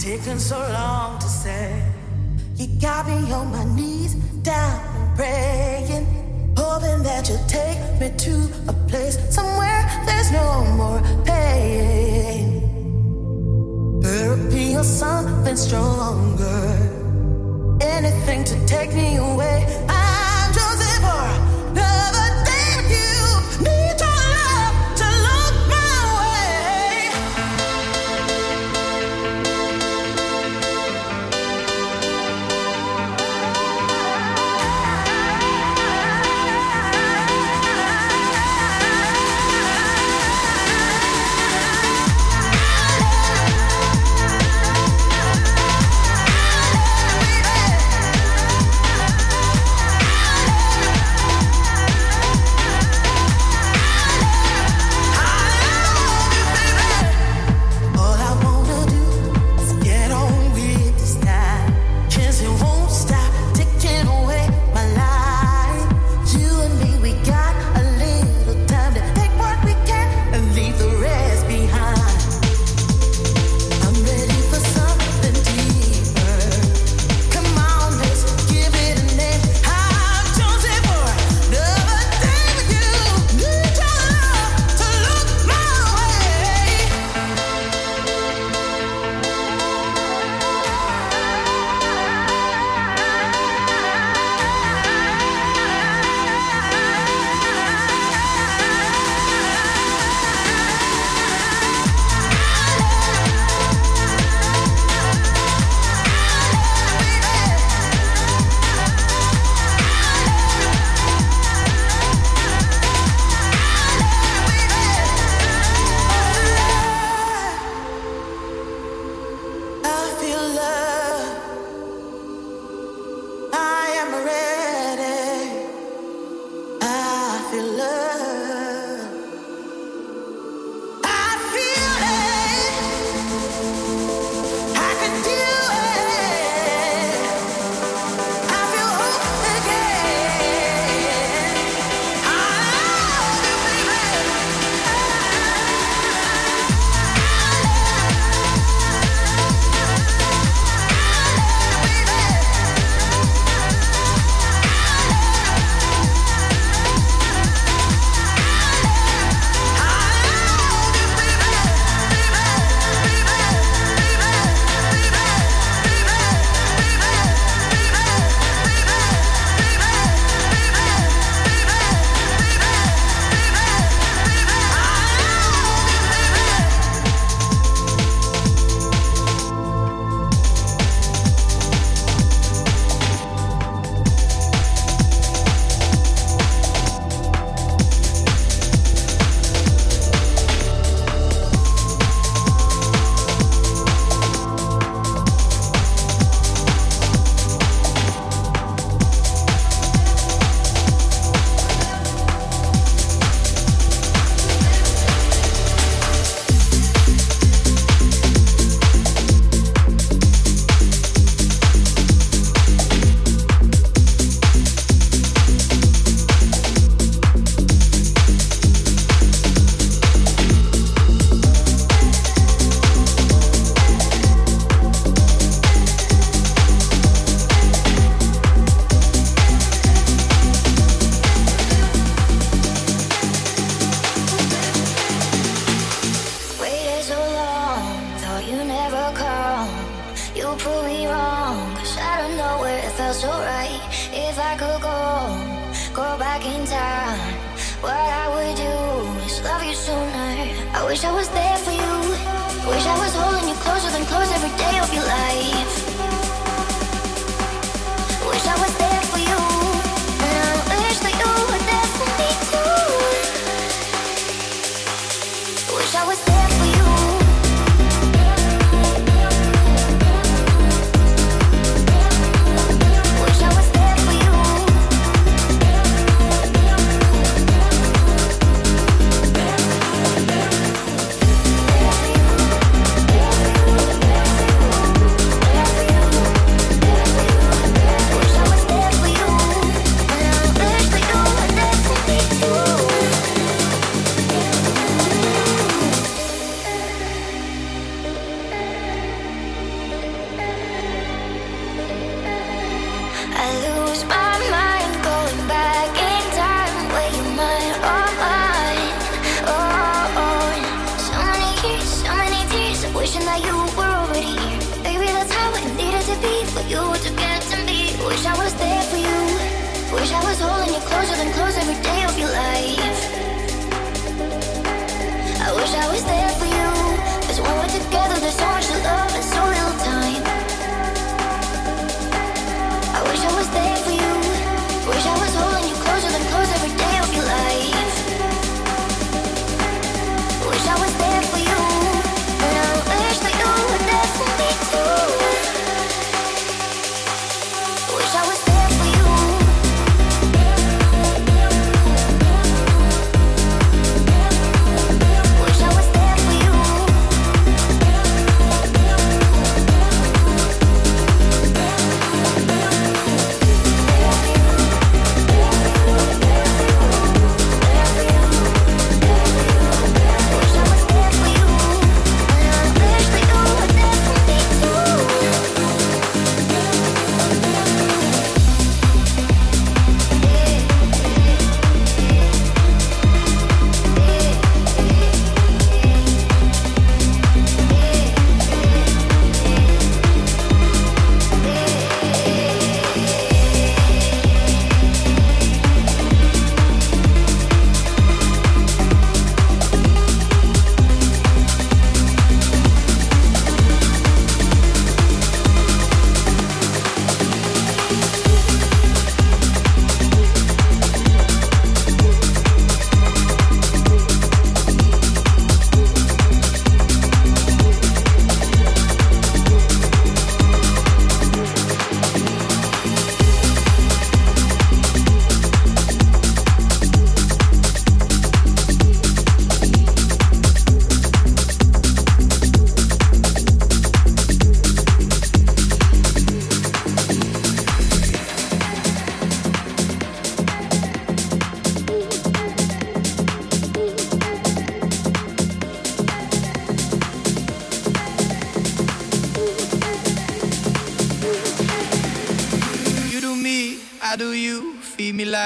taken so long to say. You got me on my knees, down praying, hoping that you'll take me to a place somewhere there's no more pain. Therapy or something stronger, anything to take me away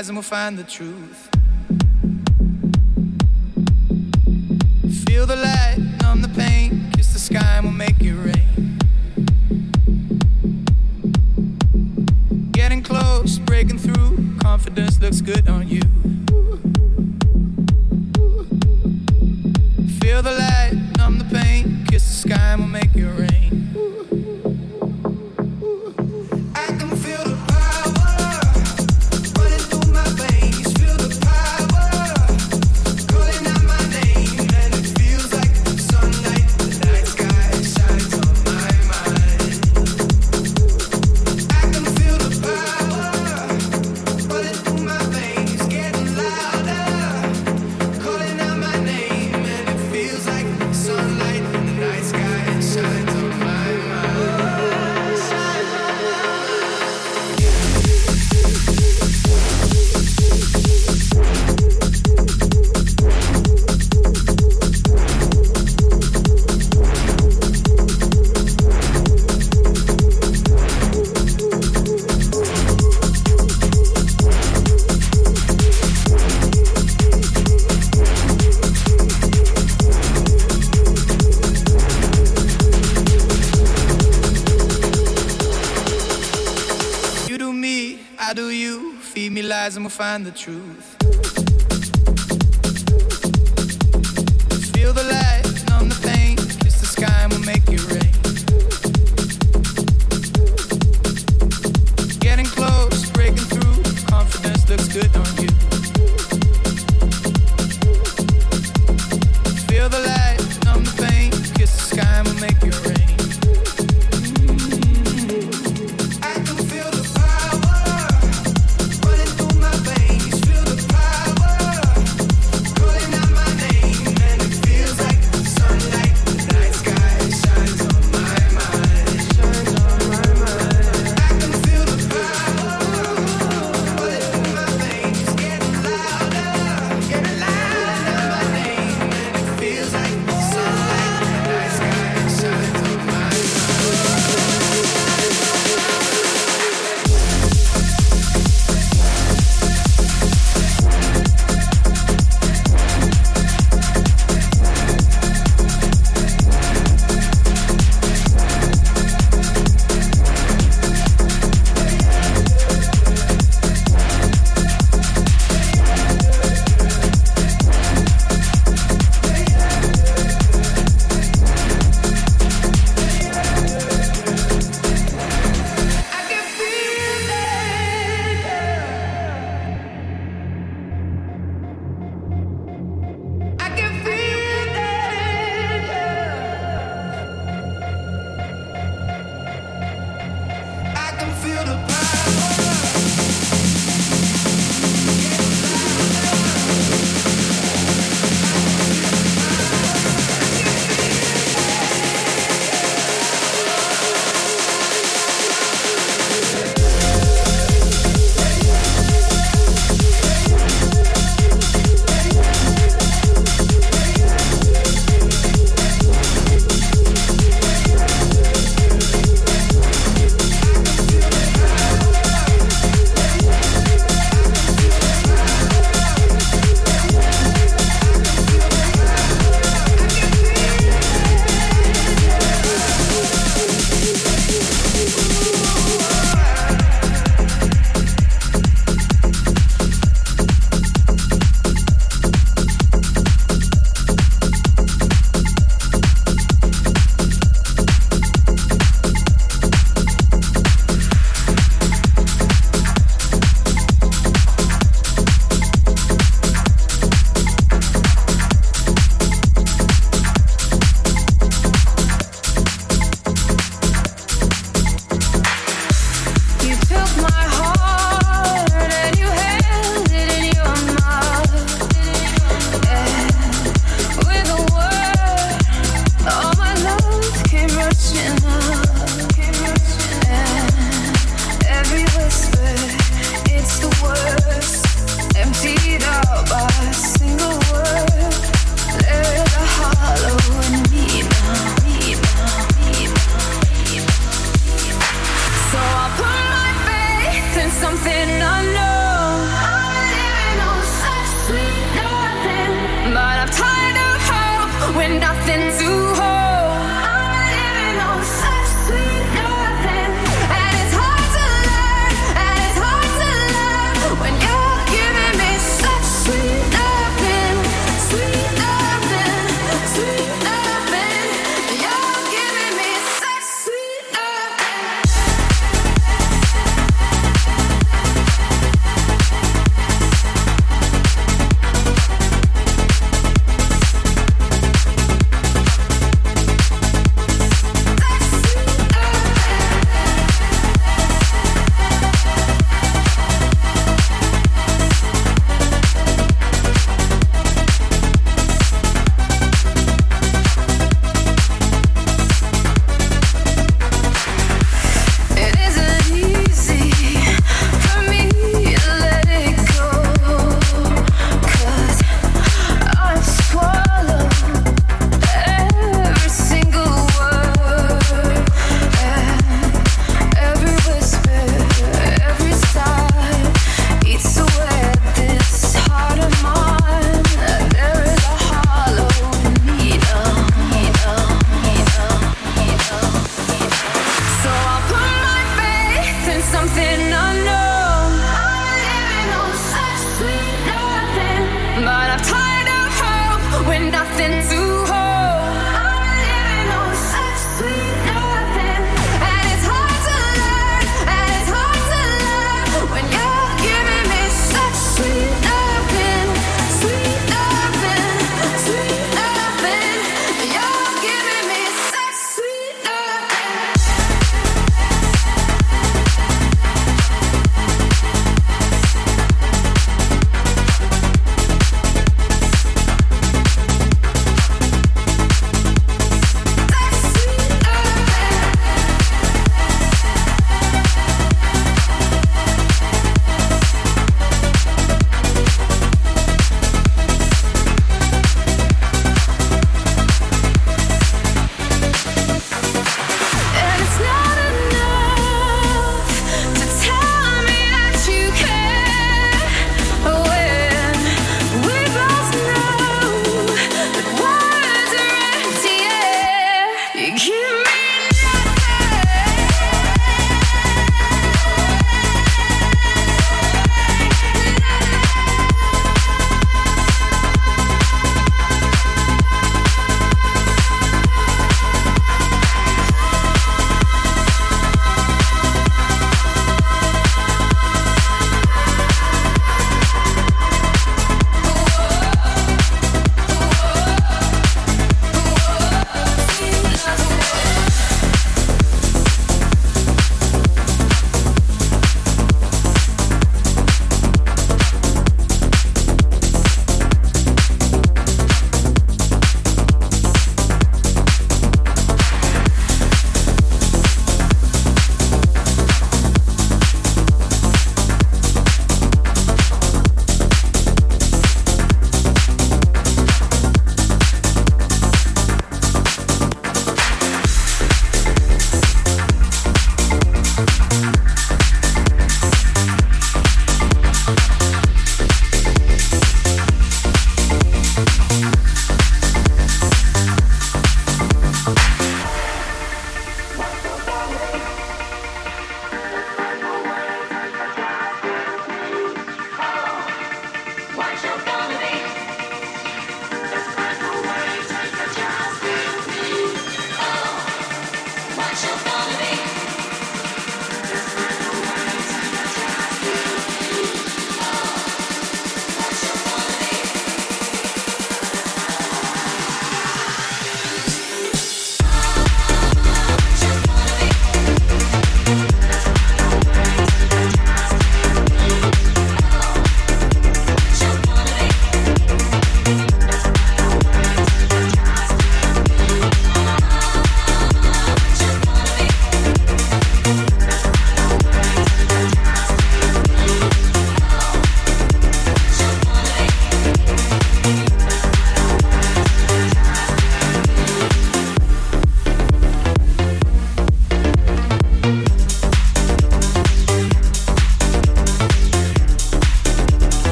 lies and we'll find the truth. Feel the light, numb the pain, kiss the sky and we'll make it rain. Getting close, breaking through, confidence looks good on you. find the truth.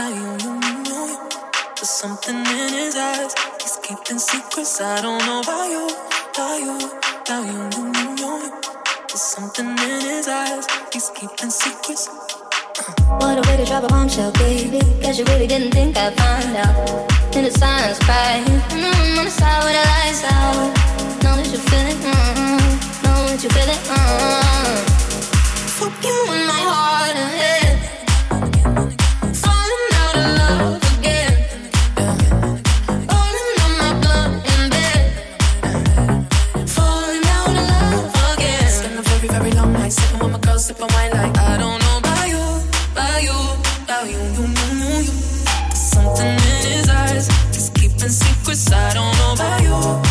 I only know there's something in his eyes. He's keeping secrets. I don't know why you, why you, why you know There's something in his eyes. He's keeping secrets. Uh. What a way to drop a bombshell, baby. Guess you really didn't think I'd find out. In the silence, right? Mm-hmm, on the side where the lights out. Know that you feel it, mm-hmm. Know that you feel it, mm-hmm. Fuck you in my heart and head. Cause I don't know about you.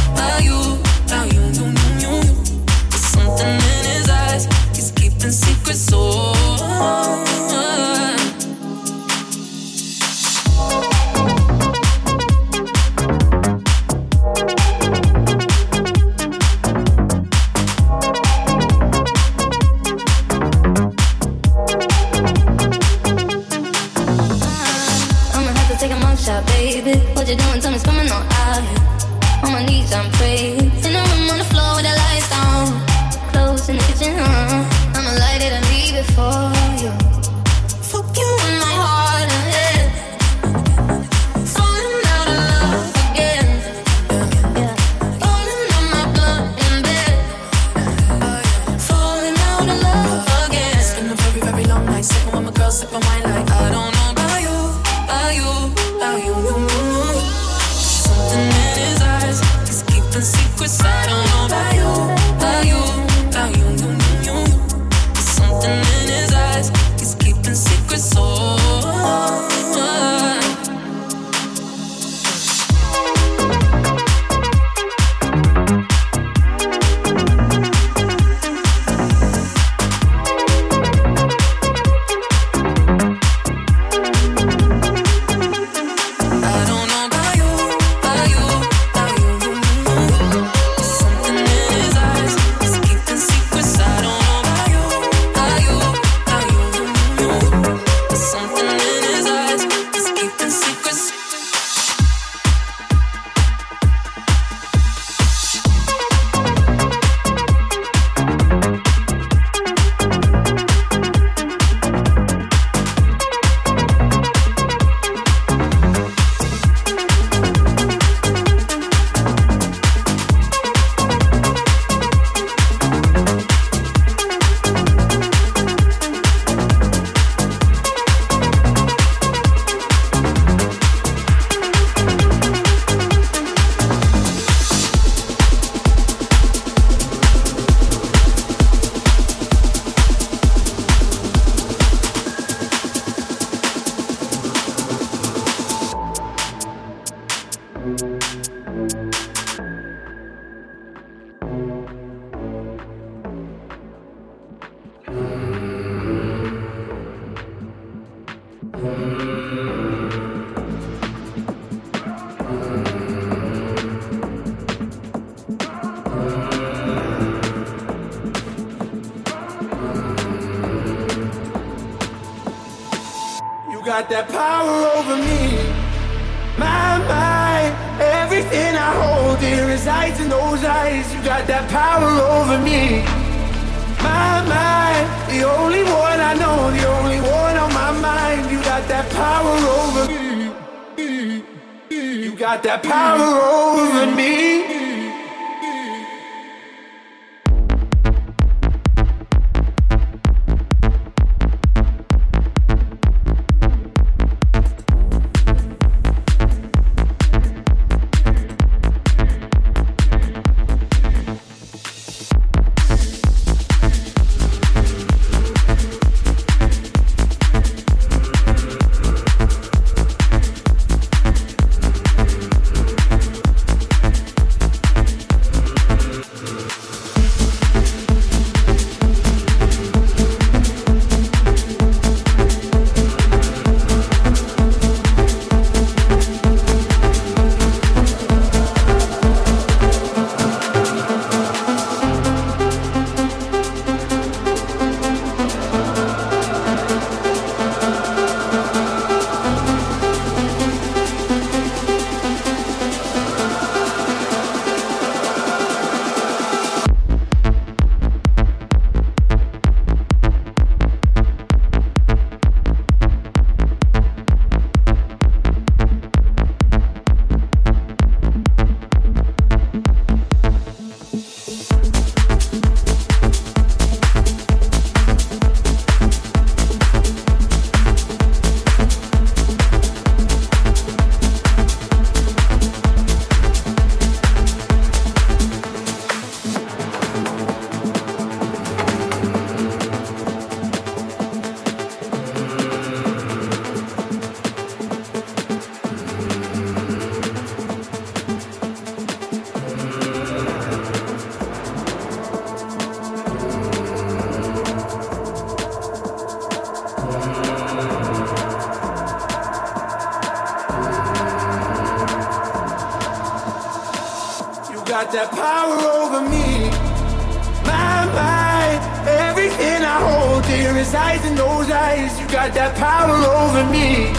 Those eyes. You got that power over me.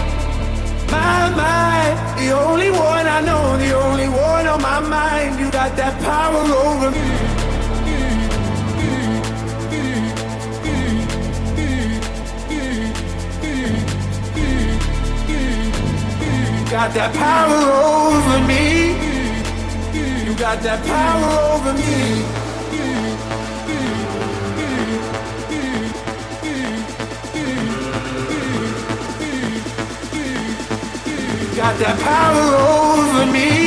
My mind, the only one I know, the only one on my mind. You got that power over me. got that power over me. You got that power over me. Got that power over me.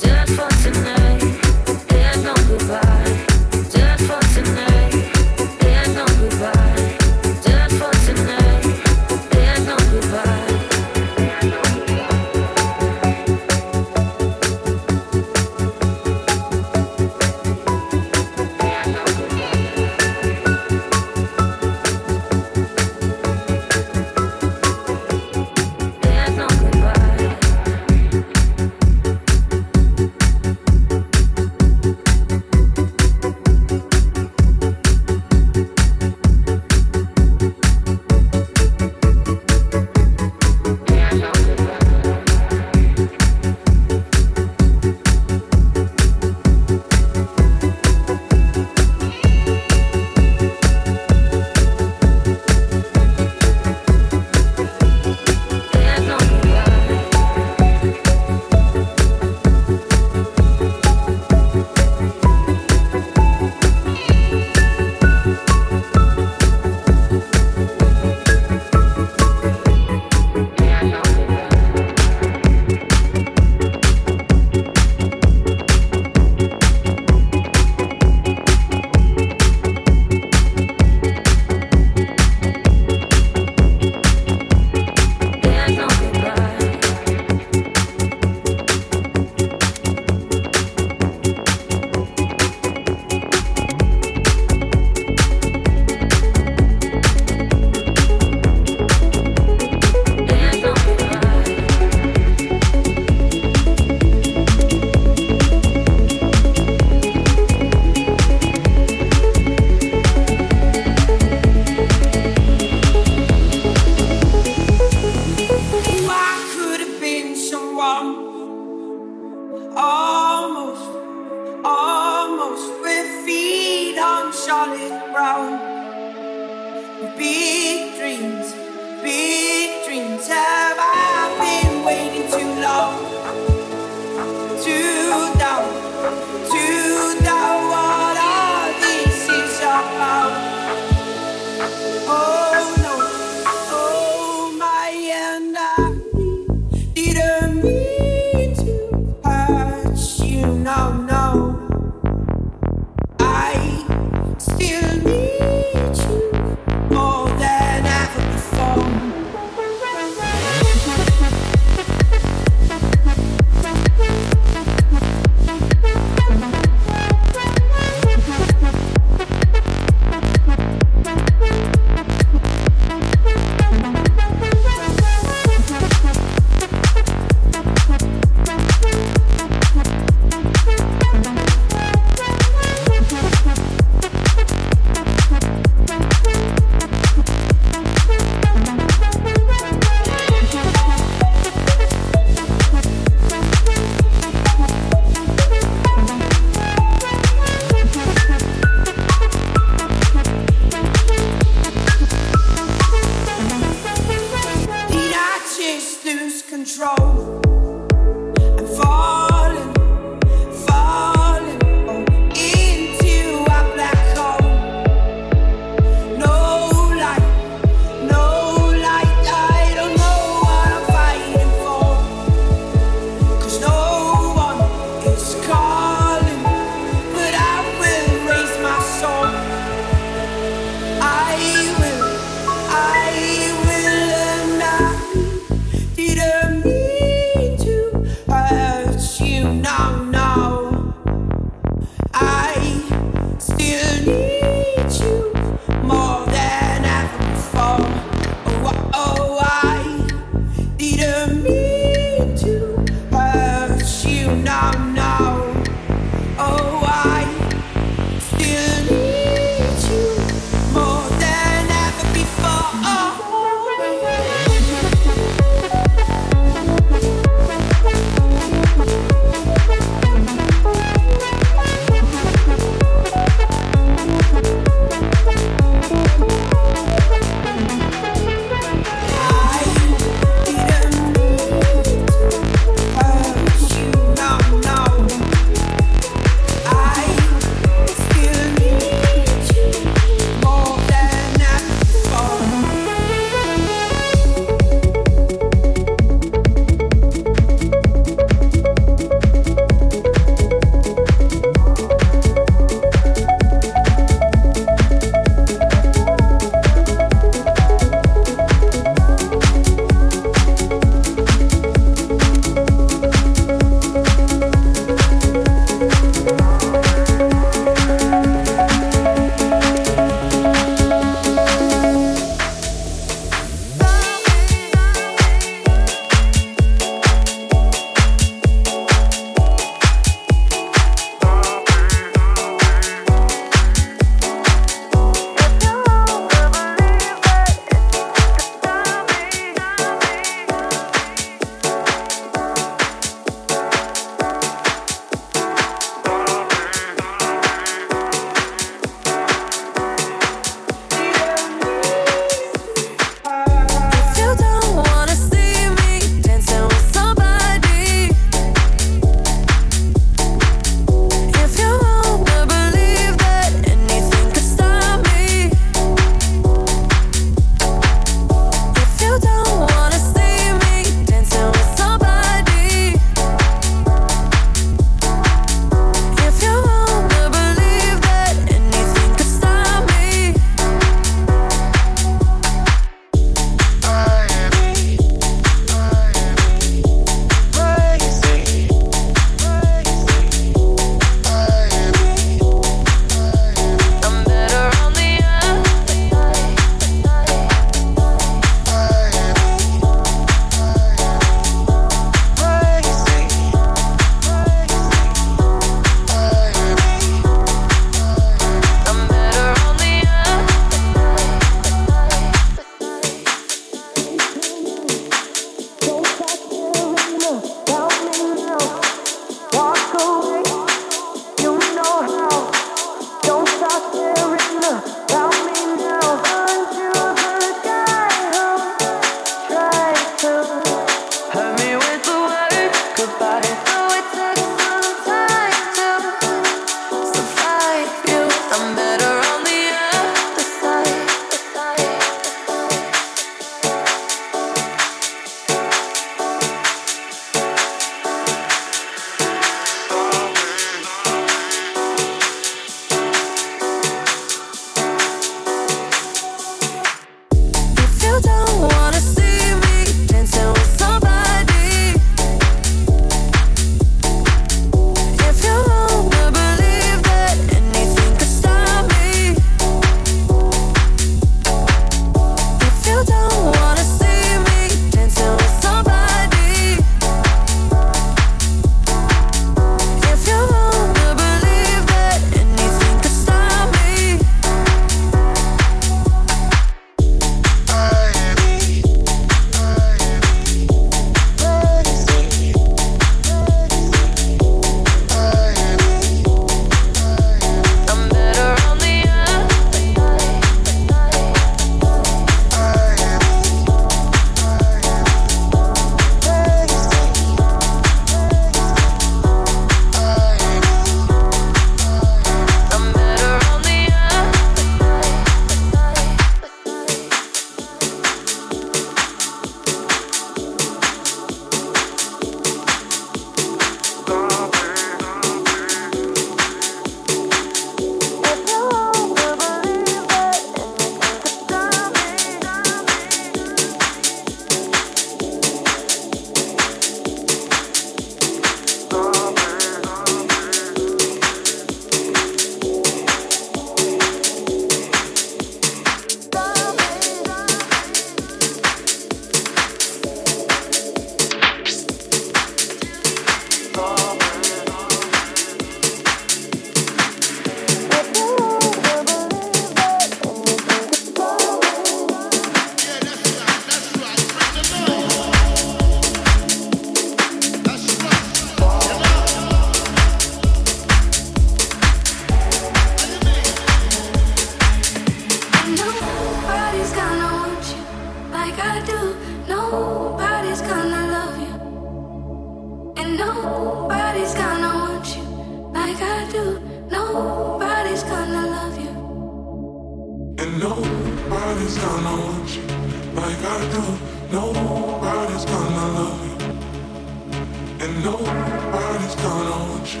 Nobody's gonna want you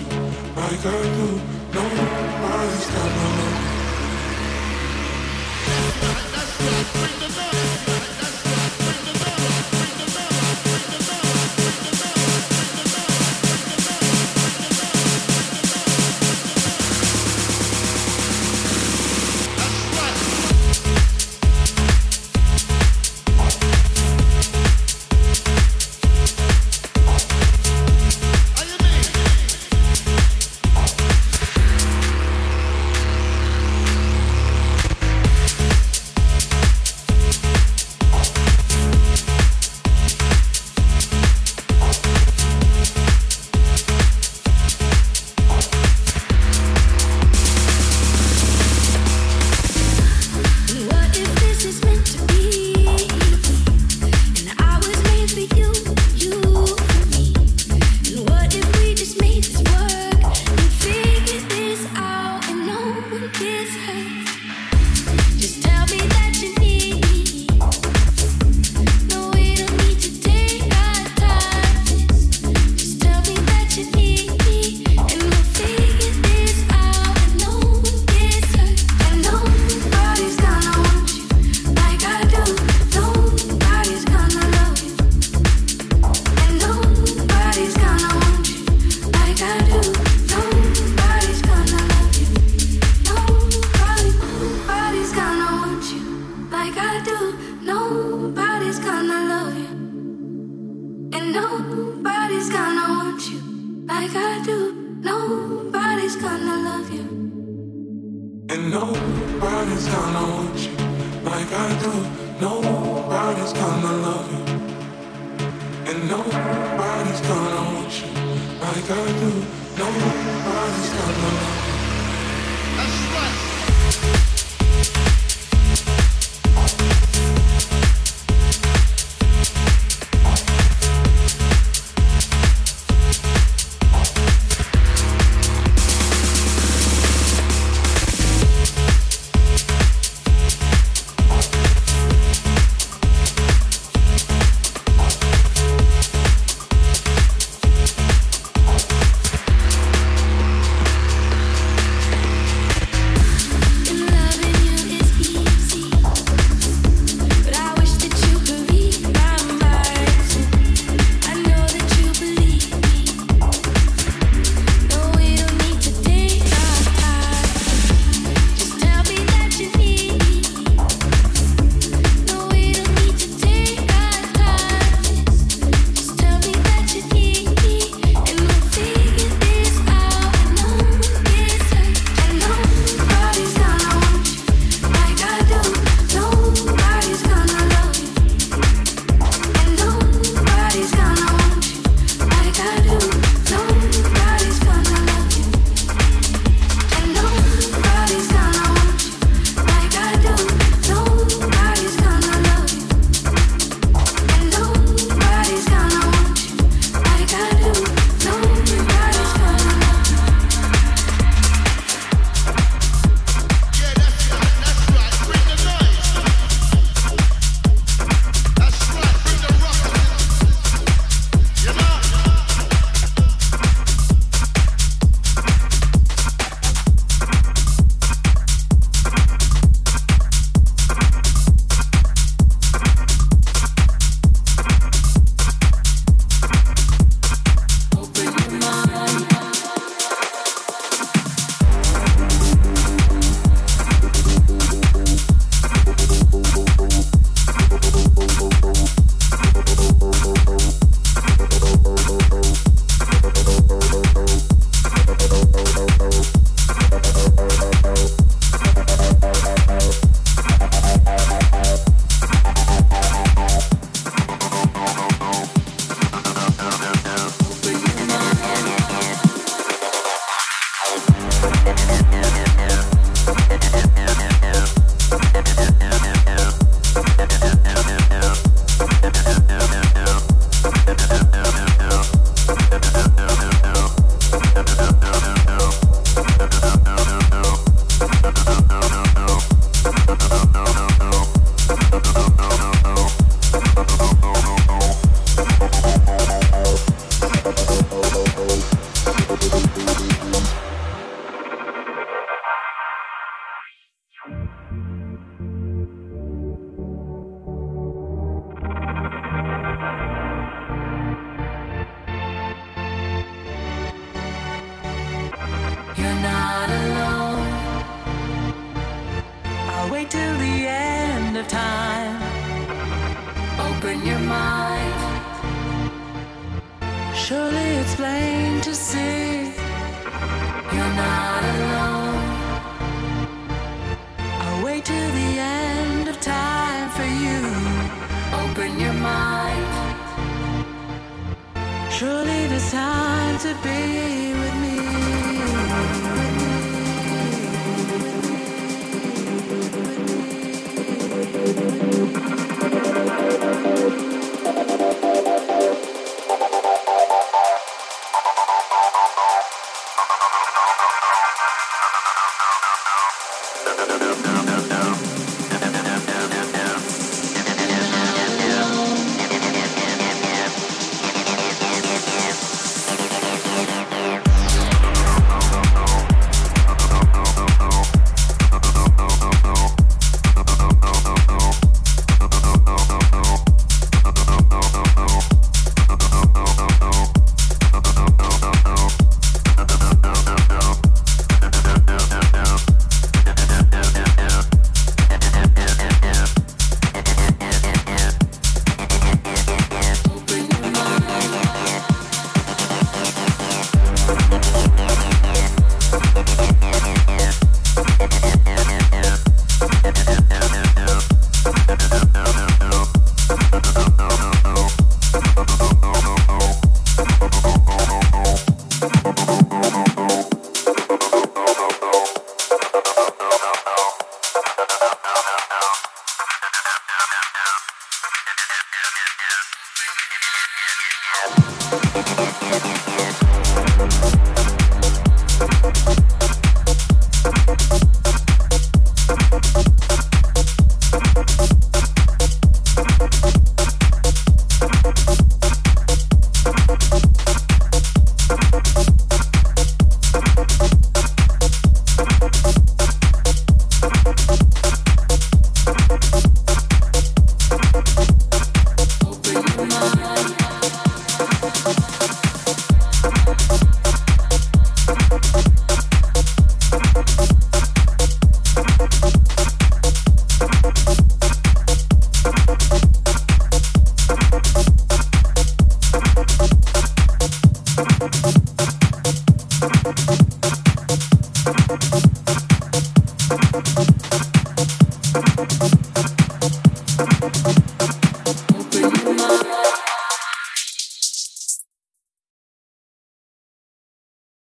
like I do. Nobody's gonna love you.